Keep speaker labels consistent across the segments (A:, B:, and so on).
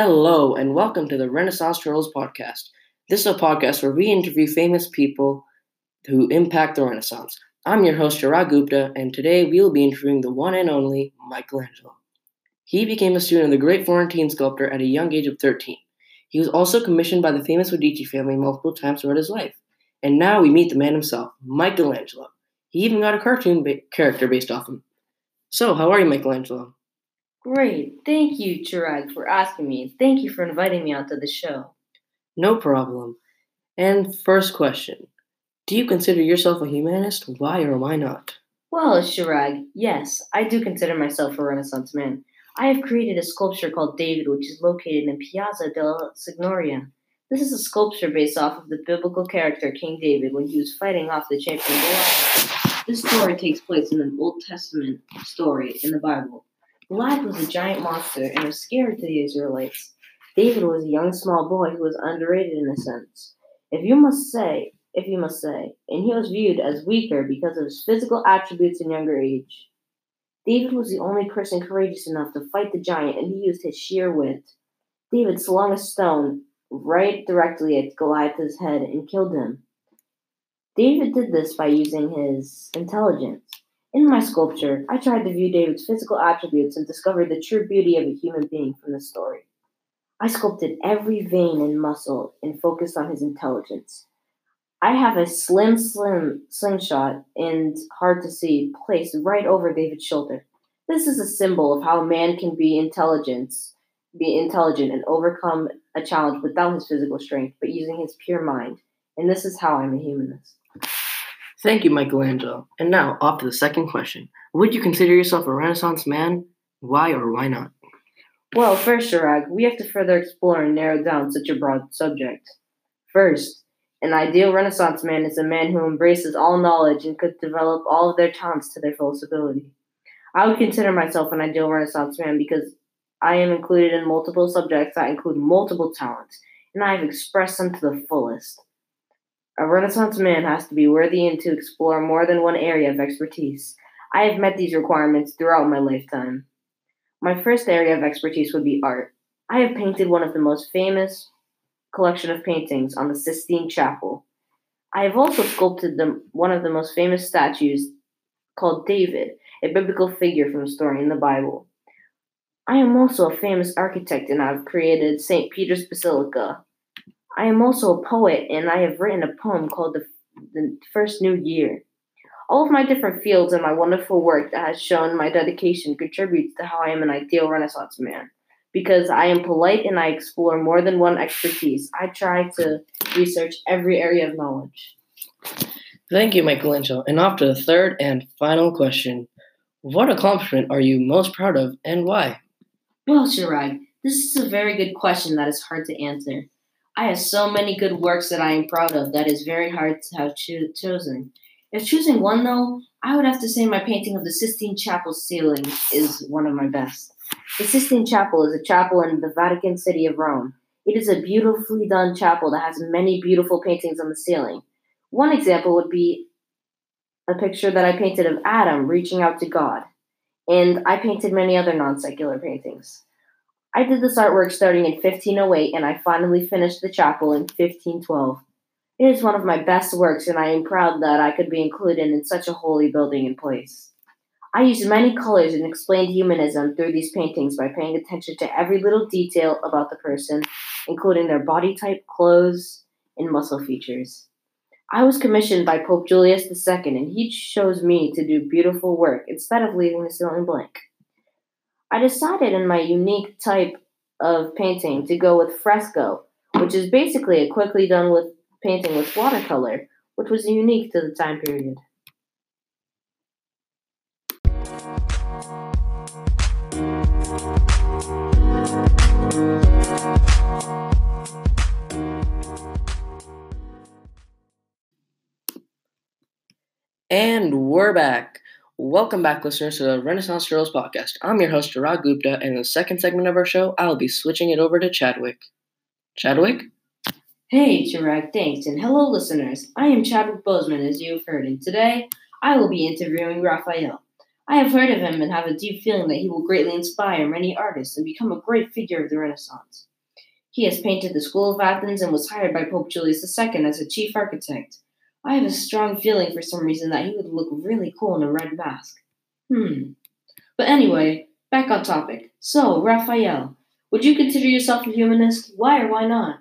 A: Hello, and welcome to the Renaissance Turtles podcast. This is a podcast where we interview famous people who impact the Renaissance. I'm your host, Chirag Gupta, and today we will be interviewing the one and only Michelangelo. He became a student of the great Florentine sculptor at a young age of 13. He was also commissioned by the famous Medici family multiple times throughout his life. And now we meet the man himself, Michelangelo. He even got a cartoon ba- character based off him. So, how are you, Michelangelo?
B: Great. Thank you, Chirag, for asking me. Thank you for inviting me onto the show.
A: No problem. And first question Do you consider yourself a humanist? Why or why not?
B: Well, Chirag, yes, I do consider myself a Renaissance man. I have created a sculpture called David, which is located in Piazza della Signoria. This is a sculpture based off of the biblical character King David when he was fighting off the champion Goliath. This story takes place in an Old Testament story in the Bible. Goliath was a giant monster and was scary to the Israelites. David was a young small boy who was underrated in a sense. If you must say, if you must say, and he was viewed as weaker because of his physical attributes and younger age. David was the only person courageous enough to fight the giant, and he used his sheer wit. David slung a stone right directly at Goliath's head and killed him. David did this by using his intelligence. In my sculpture, I tried to view David's physical attributes and discover the true beauty of a human being from the story. I sculpted every vein and muscle and focused on his intelligence. I have a slim, slim slingshot and hard to see placed right over David's shoulder. This is a symbol of how a man can be intelligent, be intelligent and overcome a challenge without his physical strength, but using his pure mind. And this is how I'm a humanist.
A: Thank you, Michelangelo. And now, off to the second question Would you consider yourself a Renaissance man? Why or why not?
B: Well, first, Chirag, we have to further explore and narrow down such a broad subject. First, an ideal Renaissance man is a man who embraces all knowledge and could develop all of their talents to their fullest ability. I would consider myself an ideal Renaissance man because I am included in multiple subjects that include multiple talents, and I have expressed them to the fullest. A Renaissance man has to be worthy and to explore more than one area of expertise. I have met these requirements throughout my lifetime. My first area of expertise would be art. I have painted one of the most famous collection of paintings on the Sistine Chapel. I have also sculpted the, one of the most famous statues called David, a biblical figure from a story in the Bible. I am also a famous architect and I've created St. Peter's Basilica. I am also a poet and I have written a poem called The, the First New Year. All of my different fields and my wonderful work that has shown my dedication contributes to how I am an ideal Renaissance man. Because I am polite and I explore more than one expertise, I try to research every area of knowledge.
A: Thank you, Michelangelo. And off to the third and final question What accomplishment are you most proud of and why?
B: Well, Chirag, this is a very good question that is hard to answer. I have so many good works that I am proud of that is very hard to have cho- chosen. If choosing one, though, I would have to say my painting of the Sistine Chapel ceiling is one of my best. The Sistine Chapel is a chapel in the Vatican City of Rome. It is a beautifully done chapel that has many beautiful paintings on the ceiling. One example would be a picture that I painted of Adam reaching out to God, and I painted many other non secular paintings. I did this artwork starting in 1508 and I finally finished the chapel in 1512. It is one of my best works, and I am proud that I could be included in such a holy building and place. I used many colors and explained humanism through these paintings by paying attention to every little detail about the person, including their body type, clothes, and muscle features. I was commissioned by Pope Julius II, and he chose me to do beautiful work instead of leaving the ceiling blank. I decided in my unique type of painting to go with fresco, which is basically a quickly done with painting with watercolor, which was unique to the time period.
A: And we're back. Welcome back, listeners, to the Renaissance Girls podcast. I'm your host, Chirag Gupta, and in the second segment of our show, I'll be switching it over to Chadwick. Chadwick?
B: Hey, Chirag, thanks, and hello, listeners. I am Chadwick Boseman, as you have heard, and today I will be interviewing Raphael. I have heard of him and have a deep feeling that he will greatly inspire many artists and become a great figure of the Renaissance. He has painted the School of Athens and was hired by Pope Julius II as a chief architect. I have a strong feeling for some reason that he would look really cool in a red mask. Hmm. But anyway, back on topic. So, Raphael, would you consider yourself a humanist? Why or why not?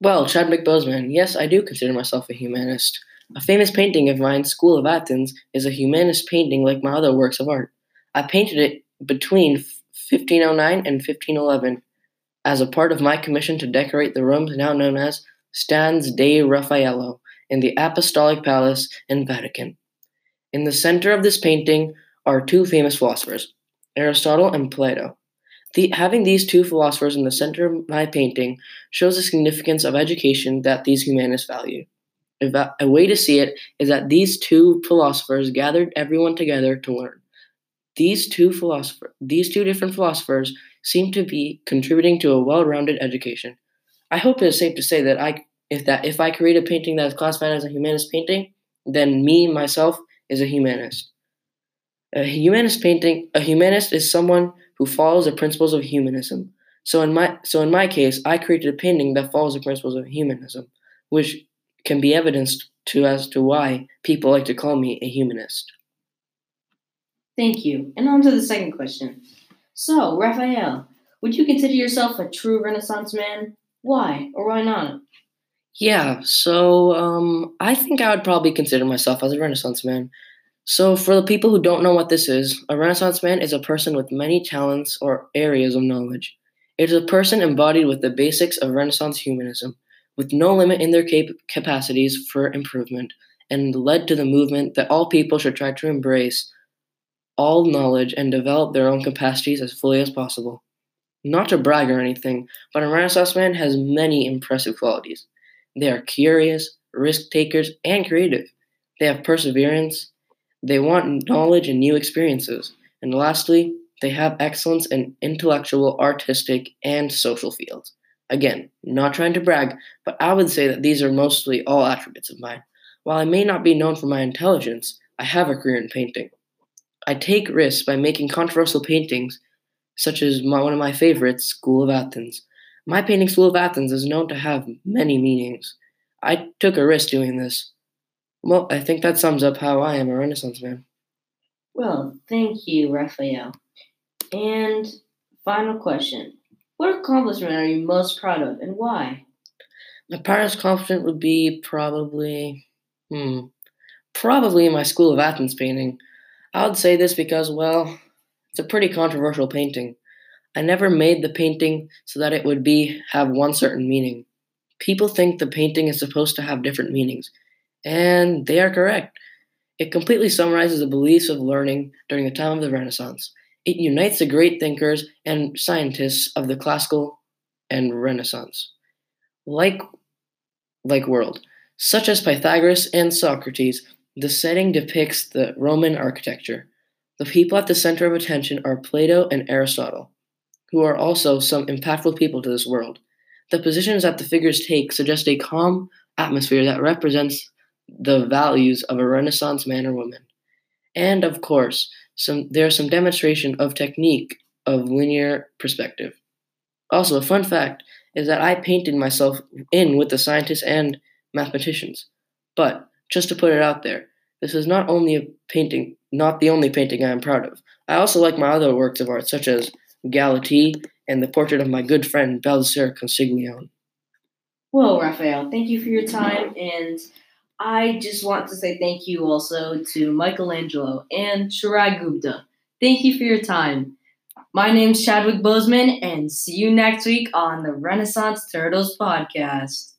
A: Well, Chadwick Boseman, yes, I do consider myself a humanist. A famous painting of mine, School of Athens, is a humanist painting like my other works of art. I painted it between 1509 and 1511 as a part of my commission to decorate the rooms now known as Stanze di Raffaello in the Apostolic Palace in Vatican. In the center of this painting are two famous philosophers, Aristotle and Plato. The, having these two philosophers in the center of my painting shows the significance of education that these humanists value. A, a way to see it is that these two philosophers gathered everyone together to learn. These two philosophers, these two different philosophers, seem to be contributing to a well-rounded education. I hope it is safe to say that I, if that if I create a painting that is classified as a humanist painting, then me myself is a humanist. A humanist painting, a humanist is someone who follows the principles of humanism. So in my so in my case, I created a painting that follows the principles of humanism, which can be evidenced to as to why people like to call me a humanist.
B: Thank you. And on to the second question. So, Raphael, would you consider yourself a true Renaissance man? Why or why not?
A: Yeah, so um, I think I would probably consider myself as a Renaissance man. So, for the people who don't know what this is, a Renaissance man is a person with many talents or areas of knowledge. It is a person embodied with the basics of Renaissance humanism, with no limit in their cap- capacities for improvement, and led to the movement that all people should try to embrace all knowledge and develop their own capacities as fully as possible. Not to brag or anything, but a Renaissance man has many impressive qualities. They are curious, risk takers, and creative. They have perseverance, they want knowledge and new experiences. And lastly, they have excellence in intellectual, artistic, and social fields. Again, not trying to brag, but I would say that these are mostly all attributes of mine. While I may not be known for my intelligence, I have a career in painting. I take risks by making controversial paintings, such as my, one of my favorites, School of Athens. My painting, School of Athens, is known to have many meanings. I took a risk doing this. Well, I think that sums up how I am a Renaissance man.
B: Well, thank you, Raphael. And final question What accomplishment are you most proud of and why?
A: My proudest accomplishment would be probably, hmm, probably my School of Athens painting. I would say this because, well, it's a pretty controversial painting. I never made the painting so that it would be have one certain meaning. People think the painting is supposed to have different meanings, and they are correct. It completely summarizes the beliefs of learning during the time of the Renaissance. It unites the great thinkers and scientists of the classical and Renaissance, like like world, such as Pythagoras and Socrates, the setting depicts the Roman architecture. The people at the center of attention are Plato and Aristotle, who are also some impactful people to this world. The positions that the figures take suggest a calm atmosphere that represents the values of a Renaissance man or woman. And of course, some, there's some demonstration of technique of linear perspective. Also, a fun fact is that I painted myself in with the scientists and mathematicians. But just to put it out there, this is not only a painting, not the only painting I am proud of. I also like my other works of art, such as Galatea and the portrait of my good friend Baldassare Castiglione.
B: Well, Raphael, thank you for your time, and I just want to say thank you also to Michelangelo and Chirag Gupta. Thank you for your time. My name's Chadwick Boseman, and see you next week on the Renaissance Turtles podcast.